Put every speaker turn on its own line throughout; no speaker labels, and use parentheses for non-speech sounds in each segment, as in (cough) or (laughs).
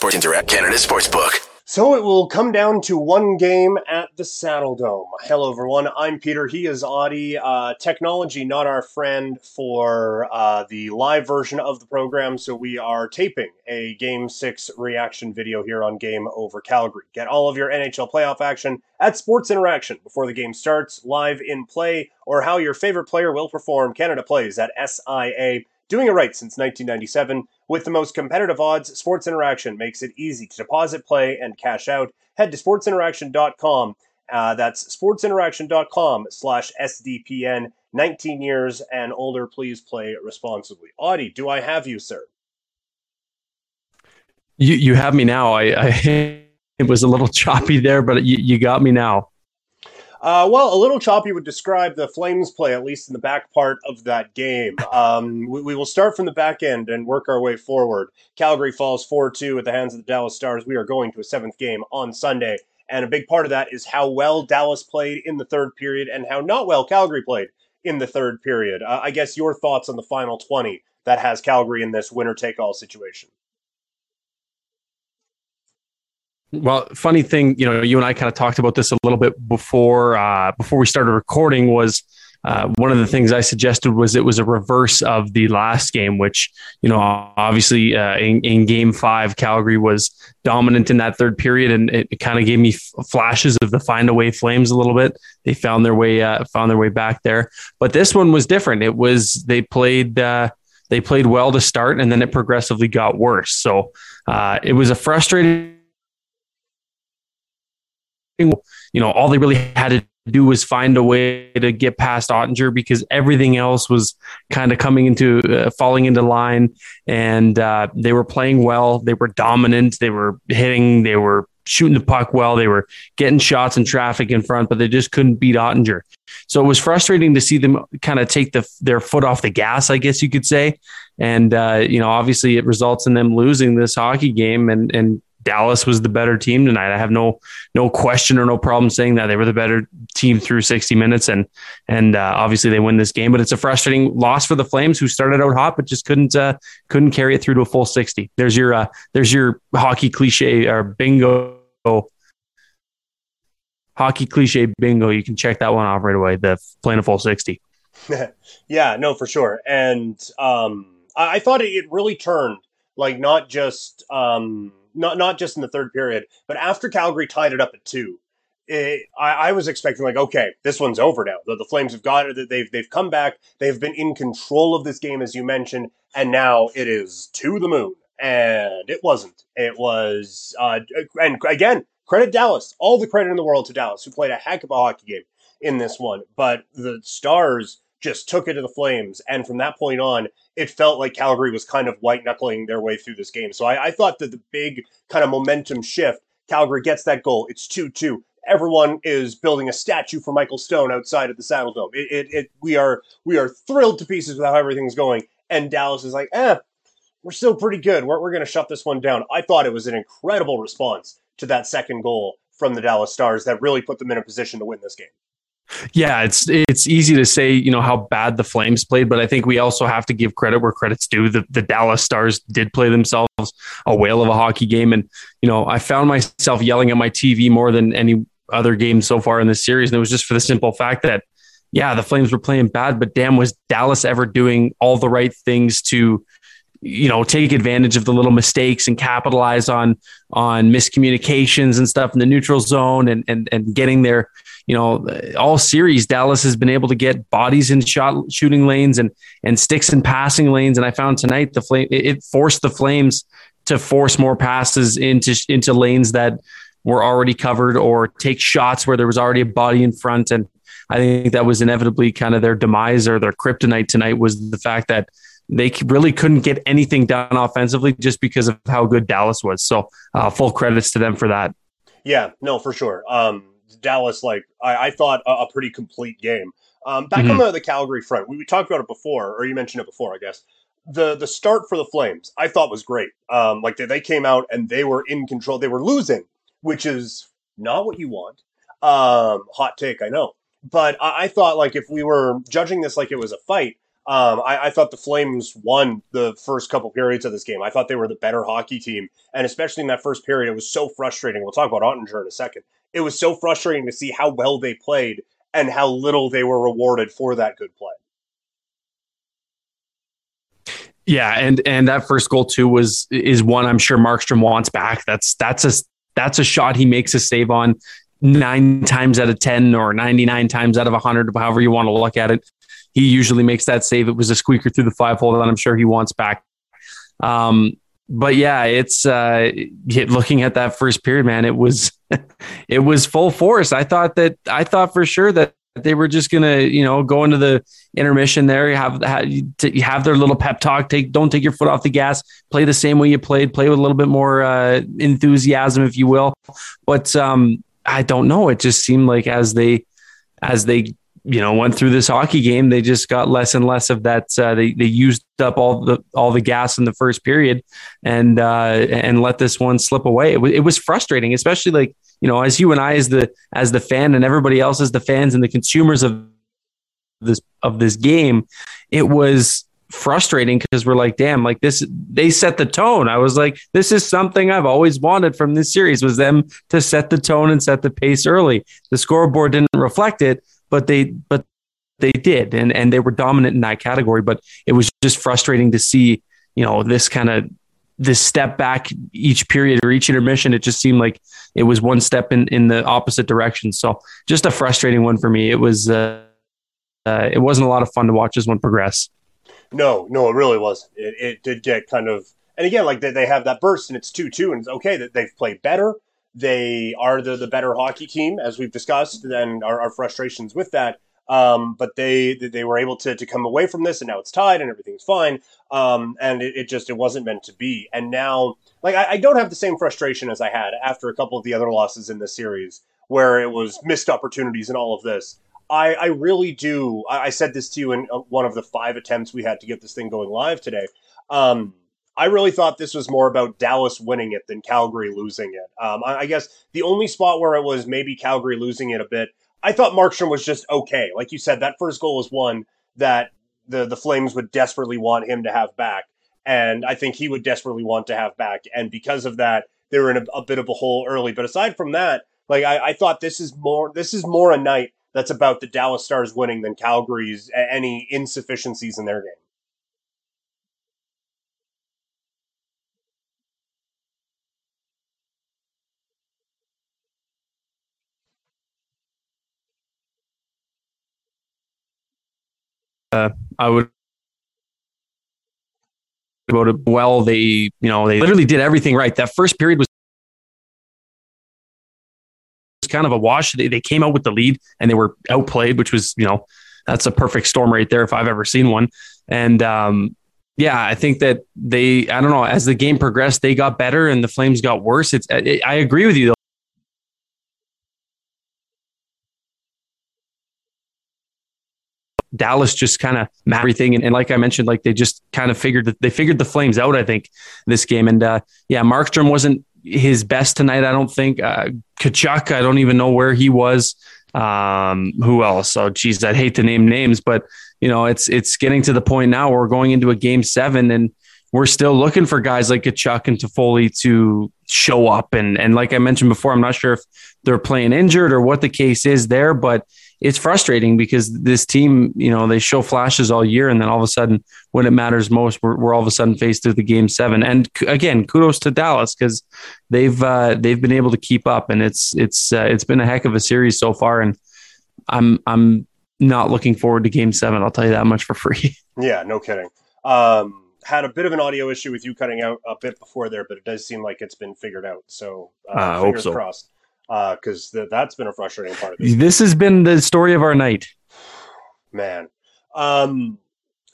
Sports Interact Canada Sportsbook.
So it will come down to one game at the Saddledome. Hello, everyone. I'm Peter. He is Auddie. Uh, technology, not our friend for uh, the live version of the program. So we are taping a Game 6 reaction video here on Game Over Calgary. Get all of your NHL playoff action at Sports Interaction before the game starts, live in play, or how your favorite player will perform. Canada plays at SIA Doing it right since 1997. With the most competitive odds, Sports Interaction makes it easy to deposit, play, and cash out. Head to sportsinteraction.com. Uh, that's sportsinteraction.com slash SDPN. 19 years and older, please play responsibly. Auddie, do I have you, sir?
You you have me now. I, I (laughs) it was a little (laughs) choppy there, but you, you got me now.
Uh, well, a little choppy would describe the Flames play, at least in the back part of that game. Um, we, we, will start from the back end and work our way forward. Calgary falls 4 2 at the hands of the Dallas Stars. We are going to a seventh game on Sunday. And a big part of that is how well Dallas played in the third period and how not well Calgary played in the third period. Uh, I guess your thoughts on the final 20 that has Calgary in this winner take all situation.
Well, funny thing, you know, you and I kind of talked about this a little bit before uh, before we started recording. Was uh, one of the things I suggested was it was a reverse of the last game, which you know, obviously uh, in, in, Game Five, Calgary was dominant in that third period, and it, kind of gave me f- flashes of the find away Flames a little bit. They found their way uh, found their way back there, but this one was different. It was they played uh, they played well to start, and then it progressively got worse. So uh, it was a frustrating you know, all they really had to do was find a way to get past Oettinger because everything else was kind of coming into uh, falling into line. And uh, they were playing well. They were dominant. They were hitting. They were shooting the puck well. They were getting shots in traffic in front but they just couldn't beat Oettinger. so it was frustrating to see them kind of take the, their foot off the gas I guess you could say. And uh, you know obviously it results in them losing this hockey game and and Dallas was the better team tonight. I have no no question or no problem saying that they were the better team through 60 minutes, and and uh, obviously they win this game. But it's a frustrating loss for the Flames, who started out hot but just couldn't uh, couldn't carry it through to a full 60. There's your uh, there's your hockey cliche or bingo. Hockey cliche bingo. You can check that one off right away. The playing a full 60. (laughs)
yeah, no, for sure. And um, I, I thought it really turned like not just um, not not just in the third period, but after Calgary tied it up at two, it, I, I, was expecting like, okay, this one's over now. The, the Flames have got it. They've they've come back. They've been in control of this game, as you mentioned, and now it is to the moon. And it wasn't. It was, uh, and again, credit Dallas. All the credit in the world to Dallas, who played a heck of a hockey game in this one. But the Stars just took it to the Flames. And from that point on, it felt like Calgary was kind of white knuckling their way through this game. So I, I, thought that the big kind of momentum shift, Calgary gets that goal. It's 2 2. Everyone is building a statue for Michael Stone outside of the Saddledome. It, it, it, we are we are thrilled to pieces with how everything's going. And Dallas is like, eh, we're still pretty good. We're, we're going to shut this one down. I thought it was an incredible response to that second goal from the Dallas Stars that really put them in a position to win this game.
Yeah, it's it's easy to say, you know, how bad the Flames played, but I think we also have to give credit where credit's due. The, the Dallas Stars did play themselves a whale of a hockey game, and you know, I found myself yelling at my TV more than any other game so far in this series, and it was just for the simple fact that, yeah, the Flames were playing bad, but damn, was Dallas ever doing all the right things to you know take advantage of the little mistakes and capitalize on on miscommunications and stuff in the neutral zone and and and getting their you know, all series, Dallas has been able to get bodies in shot shooting lanes and and sticks in passing lanes. And I found tonight the flame it forced the Flames to force more passes into into lanes that were already covered or take shots where there was already a body in front. And I think that was inevitably kind of their demise or their kryptonite tonight was the fact that they really couldn't get anything done offensively just because of how good Dallas was. So uh, full credits to them for that.
Yeah, no, for sure. Um, Dallas, like I, I thought, a, a, pretty complete game. Um, back mm-hmm. on the, the Calgary front, we, we, talked about it before, or you mentioned it before, I guess. The the start for the Flames, I thought was great. Um, like they, they came out and they were in control. They were losing, which is not what you want. Um, hot take, I know, but I, I thought like if we were judging this like it was a fight, Um, I, I, thought the Flames won the first couple periods of this game. I thought they were the better hockey team, and especially in that first period, it was so frustrating. We'll talk about Oettinger in a second. It was so frustrating to see how well they played and how little they were rewarded for that good play.
Yeah, and and that first goal too was is one I'm sure Markstrom wants back. That's that's a that's a shot he makes a save on nine times out of ten or 99 times out of 100 however you want to look at it he usually makes that save. It was a squeaker through the five hole that I'm sure he wants back. Um, but yeah, it's uh, looking at that first period, man. It was (laughs) it was full force. I thought that I thought for sure that they were just gonna, you know, go into the intermission there, have have their little pep talk. Take don't take your foot off the gas. Play the same way you played. Play with a little bit more uh, enthusiasm, if you will. But um, I don't know. It just seemed like as they as they you know went through this hockey game they just got less and less of that uh, they they used up all the all the gas in the first period and uh, and let this one slip away. It, w- it was frustrating especially like you know as you and I as the as the fan and everybody else as the fans and the consumers of this of this game it was frustrating because we're like damn like this they set the tone. I was like this is something i've always wanted from this series was them to set the tone and set the pace early. The scoreboard didn't reflect it but they but they did. And and they were dominant in that category but it was just frustrating to see you know this kind of this step back each period or each intermission. It just seemed like it was one step in in the opposite direction. So just a frustrating one for me. It was uh, uh, it wasn't a lot of fun to watch this one progress
no no it really wasn't. It, it did get kind of and again like they, they have that burst and it's 2-2 and it's okay that they've played better they are the, the better hockey team, as we've discussed, and our, our frustrations with that. Um, but they they were able to, to come away from this, and now it's tied, and everything's fine. Um, and it, it, just it wasn't meant to be. And now, like I, I, don't have the same frustration as I had after a couple of the other losses in this series, where it was missed opportunities and all of this. I, I really do. I, I said this to you in uh, one of the five attempts we had to get this thing going live today. Um, I really thought this was more about Dallas winning it than Calgary losing it. Um, I, I, guess the only spot where it was maybe Calgary losing it a bit, I thought Markstrom was just okay. Like you said, that first goal was one that the the Flames would desperately want him to have back, and I think he would desperately want to have back. And because of that, they were in a, a bit of a hole early. But aside from that, like I, I thought this is more this is more a night that's about the Dallas Stars winning than Calgary's any insufficiencies in their game.
Uh, I would about it well. They, you know, they literally did everything right. That first period was kind of a wash. They, they came out with the lead and they were outplayed, which was, you know, that's a perfect storm right there if I've ever seen one. And um, yeah, I think that they, I don't know, as the game progressed, they got better and the Flames got worse. It's, it, I agree with you though. Dallas just kind of everything. And, and, like I mentioned, like they just kind of figured that they figured the Flames out, I think, this game. And uh, yeah, Markstrom wasn't his best tonight, I don't think. Uh, Tkachuk, I don't even know where he was. Um, who else? Oh, geez, I'd hate to name names, but you know, it's it's getting to the point now where we're going into a game seven and we're still looking for guys like Tkachuk and Toffoli to show up. And and like I mentioned before, I'm not sure if they're playing injured or what the case is there, but it's frustrating because this team, you know, they show flashes all year, and then all of a sudden, when it matters most, we're, we're all of a sudden faced with the game seven. And again, kudos to Dallas because they've uh, they've been able to keep up, and it's it's uh, it's been a heck of a series so far. And I'm I'm not looking forward to game seven. I'll tell you that much for free. (laughs)
Yeah, no kidding. Um, had a bit of an audio issue with you cutting out a bit before there, but it does seem like it's been figured out. So uh, fingers so. crossed because uh, th- that's been a frustrating part of this.
This has been the story of our night.
Man. Um,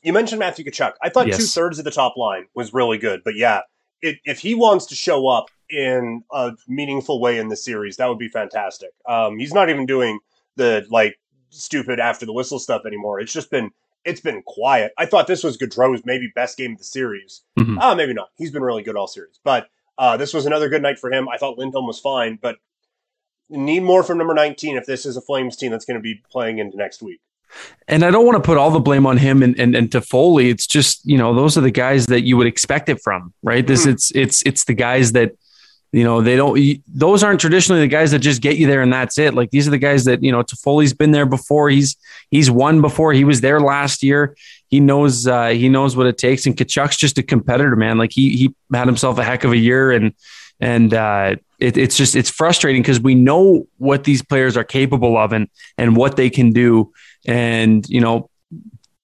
you mentioned Matthew Tkachuk. I thought yes. two thirds of the top line was really good, but yeah, it, if he wants to show up in a meaningful way in the series, that would be fantastic. Um, he's not even doing the like stupid after the whistle stuff anymore. It's just been it's been quiet. I thought this was Gaudreau's maybe best game of the series. Mm-hmm. Uh, maybe not. He's been really good all series, but uh, this was another good night for him. I thought Lindholm was fine, but need more from number 19 if this is a Flames team that's going to be playing into next week.
And I don't want to put all the blame on him and, and, and Toffoli. It's just, you know, those are the guys that you would expect it from, right? This, mm-hmm. it's, it's, it's the guys that, you know, they don't, those aren't traditionally the guys that just get you there and that's it. Like these are the guys that, you know, Toffoli's been there before. He's, he's won before. He was there last year. He knows, uh, he knows what it takes. And Tkachuk's just a competitor, man. Like he, he had himself a heck of a year and, and, uh, it, it's just, it's frustrating because we know what these players are capable of and, and what they can do. And, you know,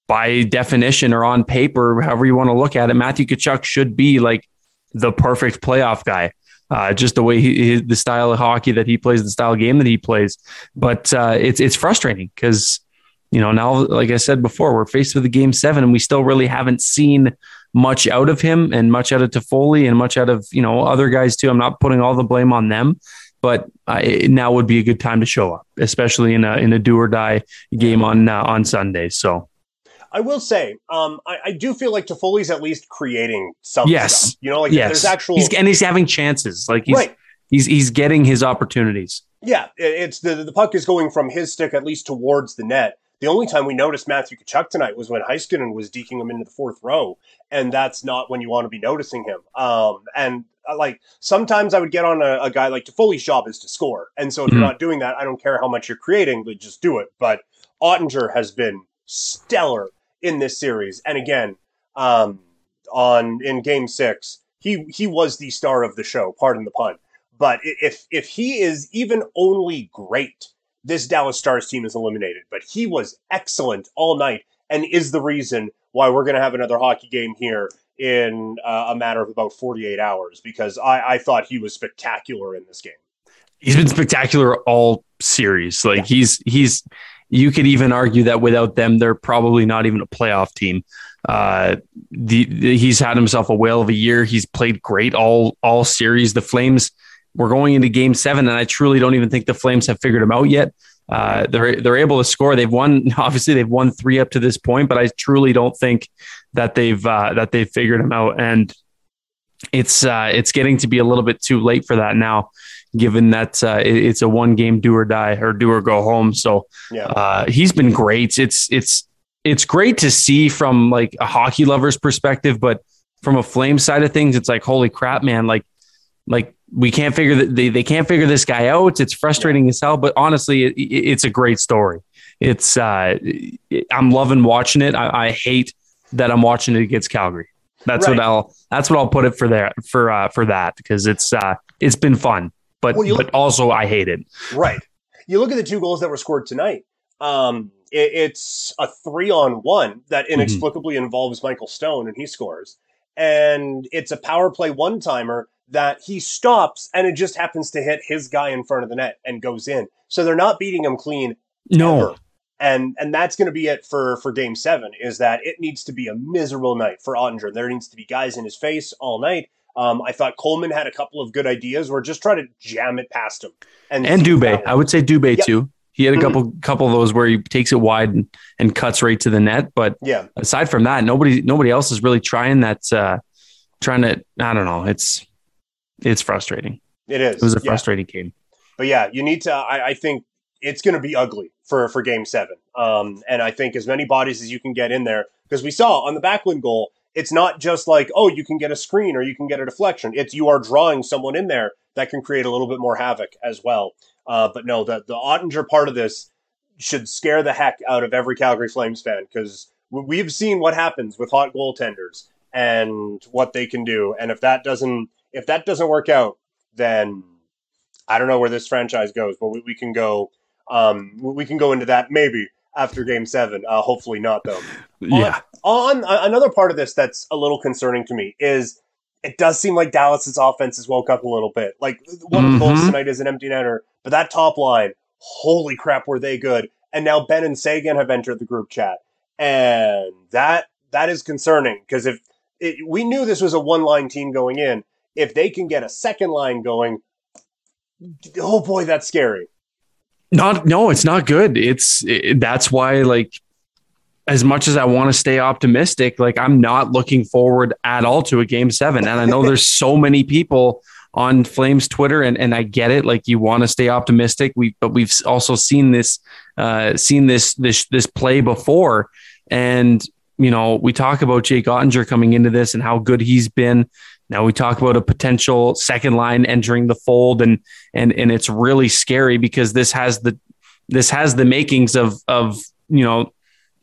by definition or on paper, however you want to look at it, Matthew Tkachuk should be like the perfect playoff guy uh, just the way he, the style of hockey that he plays, the style of game that he plays. But uh, it's it's frustrating because you know now, like I said before, we're faced with a game seven, and we still really haven't seen much out of him and much out of Toffoli and much out of you know other guys too. I'm not putting all the blame on them, but I, now would be a good time to show up, especially in a in a do or die game on uh, on Sunday. So
I will say, um, I, I, do feel like Toffoli's at least creating some
yes.
Stuff. You know, like
yes.
there's actual
he's, and he's having chances. Like he's right. he's he's getting his opportunities.
Yeah, it's the the puck is going from his stick at least towards the net. The only time we noticed Matthew Tkachuk tonight was when Heiskanen was deking him into the fourth row, and that's not when you want to be noticing him. Um, and uh, like sometimes I would get on a, a guy like Toffoli's job is to score, and so if mm-hmm. you're not doing that, I don't care how much you're creating, but just do it. But Oettinger has been stellar in this series. And again, um, on in Game Six, he he was the star of the show. Pardon the pun. But if if he is even only great, this Dallas Stars team is eliminated. But he was excellent all night, and is the reason why we're going to have another hockey game here in uh, a matter of about 48 hours because I, I thought he was spectacular in this game.
He's been spectacular all series. Like yeah. he's he's you could even argue that without them, they're probably not even a playoff team. Uh, the, the, he's had himself a whale of a year. He's played great all all series. The Flames we're going into Game Seven, and I truly don't even think the Flames have figured them out yet. Uh, they're they're able to score. They've won. (laughs) Obviously, they've won three up to this point, but I truly don't think that they've uh, that they've figured them out. And it's uh, it's getting to be a little bit too late for that now given that uh, it, it's a one game do or die or do or go home. So yeah. uh, he's been great. It's it's it's great to see from like a hockey lover's perspective, but from a flame side of things, it's like holy crap, man! Like like we can't figure that they, they can't figure this guy out. It's frustrating as hell, but honestly, it, it, it's a great story. It's uh, I'm loving watching it. I, I, hate that I'm watching it against Calgary. That's right. what I'll that's what I'll put it for there for uh, for that because it's uh, it's been fun but well, but also I hate it.
Right. You look at the two goals that were scored tonight. Um, it, it's a three on one that mm-hmm. inexplicably mm-hmm. involves Michael Stone, and he scores. And it's a power play one timer that he stops, and it just happens to hit his guy in front of the net and goes in. So they're not beating him clean.
No. Ever.
And and that's going to be it for for Game Seven. Is that it needs to be a miserable night for Oettinger. There needs to be guys in his face all night um, I thought Coleman had a couple of good ideas. We're just trying to jam it past him.
And, and Dubé, I would say Dubé yep. too. He had a mm-hmm. couple mm-hmm. couple of those where he takes it wide and, and cuts right to the net. But
yeah,
aside from that, nobody nobody else is really trying that. Uh, trying to I don't know. It's it's frustrating.
It is.
It was a frustrating
yeah.
game.
But yeah, you need to. I, I think it's going to be ugly for for Game Seven. Um, and I think as many bodies as you can get in there because we saw on the Backlund goal it's not just like, oh, you can get a screen or you can get a deflection. It's you are drawing someone in there that can create a little bit more havoc as well. Uh, but no, the the Oettinger part of this should scare the heck out of every Calgary Flames fan because we've seen what happens with hot goaltenders and what they can do. And if that doesn't if that doesn't work out, then I don't know where this franchise goes. But we, we can go um, we can go into that maybe after Game Seven. Uh, hopefully not though.
Yeah.
On, on another part of this that's a little concerning to me is it does seem like Dallas's offense has woke up a little bit. Like one mm-hmm. of the goals mm-hmm. tonight is an empty netter, but that top line, holy crap, were they good? And now Benn and Seguin have entered the group chat, and that that is concerning because if it, we knew this was a one line team going in, if they can get a second line going, oh boy, that's scary.
Not no, it's not good. It's it, that's why like as much as I want to stay optimistic, like I'm not looking forward at all to a game seven. And I know there's so (laughs) many people on Flames Twitter, and and I get it. Like you want to stay optimistic. We but we've also seen this uh, seen this this this play before, and you know we talk about Jake Oettinger coming into this and how good he's been. Now we talk about a potential second line entering the fold, and and and it's really scary because this has the this has the makings of of you know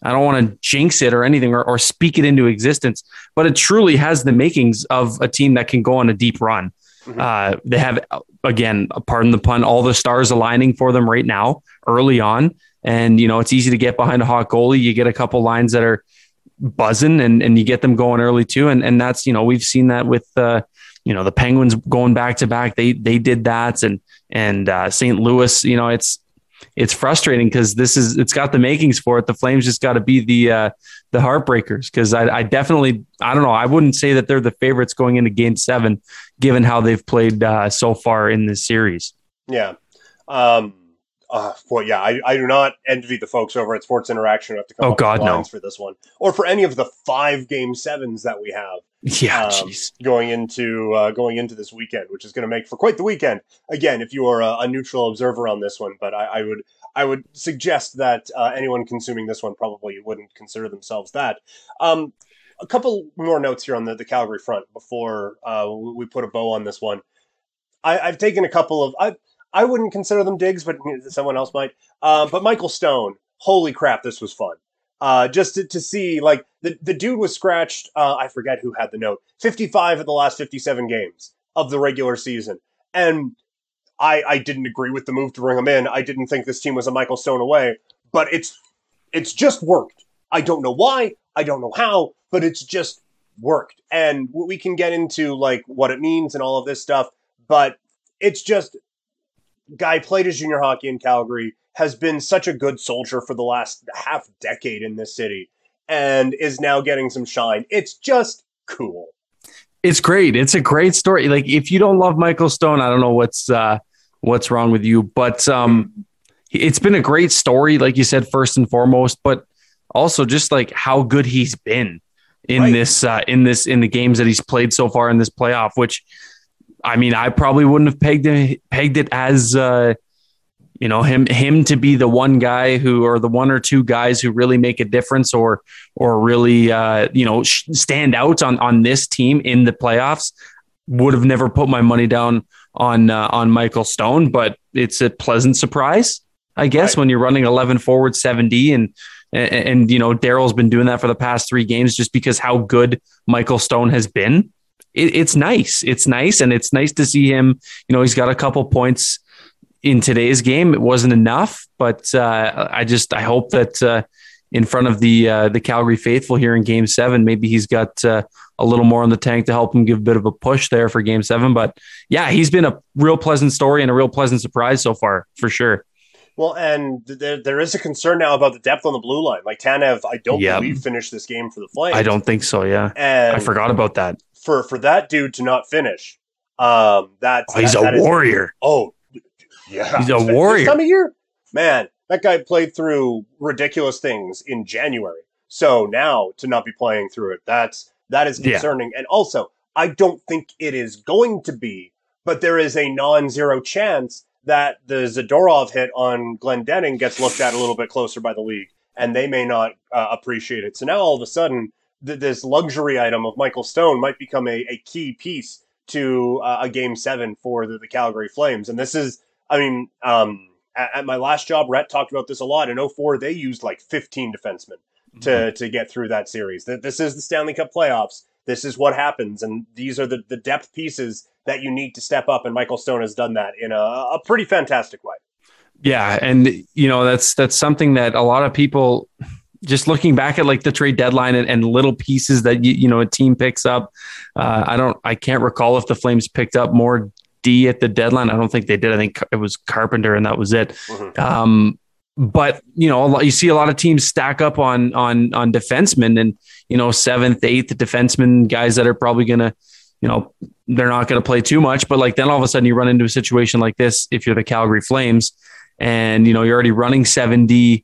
I don't want to jinx it or anything or, or speak it into existence, but it truly has the makings of a team that can go on a deep run. Mm-hmm. Uh, they have, again, pardon the pun, all the stars aligning for them right now early on. And, you know, it's easy to get behind a hot goalie. You get a couple lines that are buzzing and, and you get them going early too. And, and that's, you know, we've seen that with, uh, you know, the Penguins going back to back. They, they did that. And, and uh, St. Louis, you know, it's, it's frustrating because this is it's got the makings for it. The Flames just got to be the uh, the heartbreakers because I, I, definitely I don't know I wouldn't say that they're the favorites going into Game Seven given how they've played uh, so far in this series.
Yeah. Um, uh, well, yeah, I, I do not envy the folks over at Sports Interaction who have to come
oh,
up
God,
with lines
no.
for this one, or for any of the five game sevens that we have.
Yeah, um,
going into uh, going into this weekend, which is going to make for quite the weekend. Again, if you are a, a neutral observer on this one, but I, I would I would suggest that uh, anyone consuming this one probably wouldn't consider themselves that. Um, a couple more notes here on the, the Calgary front before uh, we put a bow on this one. I, have taken a couple of I I wouldn't consider them digs, but someone else might. Uh, but Michael Stone, holy crap, this was fun. Uh, just to, to, see, like the the dude was scratched. Uh, I forget who had the note. Fifty five of the last fifty seven games of the regular season, and I I didn't agree with the move to bring him in. I didn't think this team was a Michael Stone away, but it's it's just worked. I don't know why. I don't know how, but it's just worked. And we can get into like what it means and all of this stuff, but it's just guy played his junior hockey in Calgary, has been such a good soldier for the last half decade in this city, and is now getting some shine. It's just cool.
It's great. It's a great story. Like if you don't love Michael Stone, I don't know what's uh what's wrong with you, but um it's been a great story, like you said, first and foremost, but also just like how good he's been in right. this uh, in this in the games that he's played so far in this playoff. Which, I mean, I probably wouldn't have pegged it, pegged it as uh, you know him him to be the one guy who or the one or two guys who really make a difference or or really uh, you know stand out on on this team in the playoffs. Would have never put my money down on uh, on Michael Stone, but it's a pleasant surprise, I guess, right. when you're running 11 forward 70 and and, and you know, Darryl's been doing that for the past three games just because how good Michael Stone has been. It, it's nice. It's nice. And it's nice to see him. You know, he's got a couple points in today's game. It wasn't enough, but uh, I just, I hope that uh, in front of the uh, the Calgary faithful here in Game Seven. Maybe he's got uh, a little more on the tank to help him give a bit of a push there for Game Seven. But yeah, he's been a real pleasant story and a real pleasant surprise so far, for sure.
Well, and there, there is a concern now about the depth on the blue line. Like Tanev, I don't yep. believe finished this game for the Flames.
I don't think so. Yeah,
and
I forgot about that.
For for that dude to not finish, um, that
oh, he's
that,
a warrior.
Is, oh, yeah,
he's a (laughs) warrior.
This time of year, man, that guy played through ridiculous things in January. So now to not be playing through it, that's that is concerning. Yeah. And also, I don't think it is going to be, but there is a non-zero chance that the Zadorov hit on Glendening gets looked at a little bit closer by the league, and they may not uh, appreciate it. So now all of a sudden, th- this luxury item of Michael Stone might become a, a key piece to uh, a game seven for the, the, Calgary Flames. And this is, I mean, um, at, at, my last job, Rhett talked about this a lot. In 04, they used like 15 defensemen to, mm-hmm. to get through that series. This is the Stanley Cup playoffs. This is what happens. And these are the, the depth pieces that you need to step up, and Michael Stone has done that in a, a pretty fantastic way.
Yeah, and you know that's that's something that a lot of people just looking back at like the trade deadline and, and little pieces that you, you know a team picks up. Uh, I don't, I can't recall if the Flames picked up more D at the deadline. I don't think they did. I think it was Carpenter, and that was it. Mm-hmm. Um, but you know, you see a lot of teams stack up on on on defensemen, and you know, seventh, eighth defensemen, guys that are probably to you know, they're not to play too much. But like then all of a sudden you run into a situation like this if you're the Calgary Flames and, you know, you're already running 7D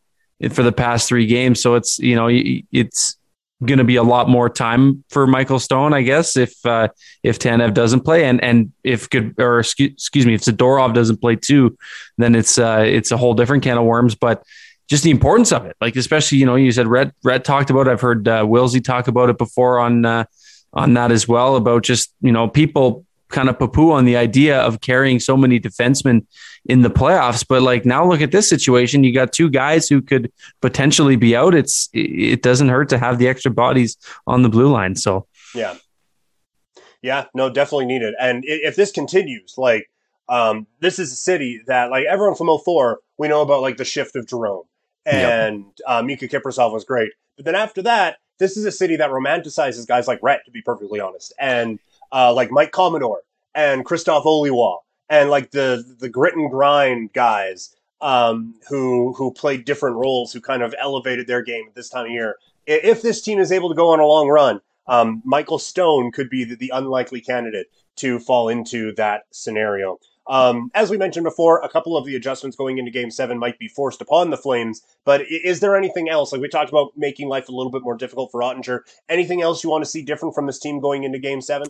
for the past three games. So it's, you know, it's, going to be a lot more time for Michael Stone, I guess, if uh, if Tanev doesn't play, and and if good or excuse, excuse me, if Zadorov doesn't play too, then it's uh, it's a whole different can of worms. But just the importance of it, like especially you know, you said Rhett Rhett talked about. It. I've heard uh, Wilsey talk about it before on uh, on that as well about just you know people kind of poo on the idea of carrying so many defensemen in the playoffs. But like now, look at this situation. You got two guys who could potentially be out. It's it doesn't hurt to have the extra bodies on the blue line. So
yeah, yeah, no, definitely needed. And if this continues, like um, this is a city that like everyone from 04, we know about like the shift of Jarome and yep. uh, Miikka Kiprusoff was great. But then after that, this is a city that romanticizes guys like Rhett, to be perfectly honest, and uh, like Mike Commodore and Krzysztof Oliwa and like the the grit and grind guys um, who who played different roles, who kind of elevated their game at this time of year. If this team is able to go on a long run, um, Michael Stone could be the, the, unlikely candidate to fall into that scenario. Um, as we mentioned before, a couple of the adjustments going into Game Seven might be forced upon the Flames. But is there anything else? Like we talked about, making life a little bit more difficult for Oettinger. Anything else you want to see different from this team going into Game Seven,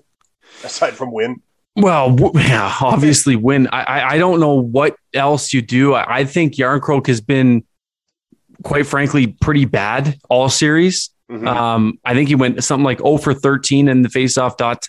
aside from win?
Well, (laughs) yeah, obviously win. I, I don't know what else you do. I, I think Jarnkrok has been, quite frankly, pretty bad all series. Mm-hmm. Um, I think he went something like 0 for 13 in the faceoff dot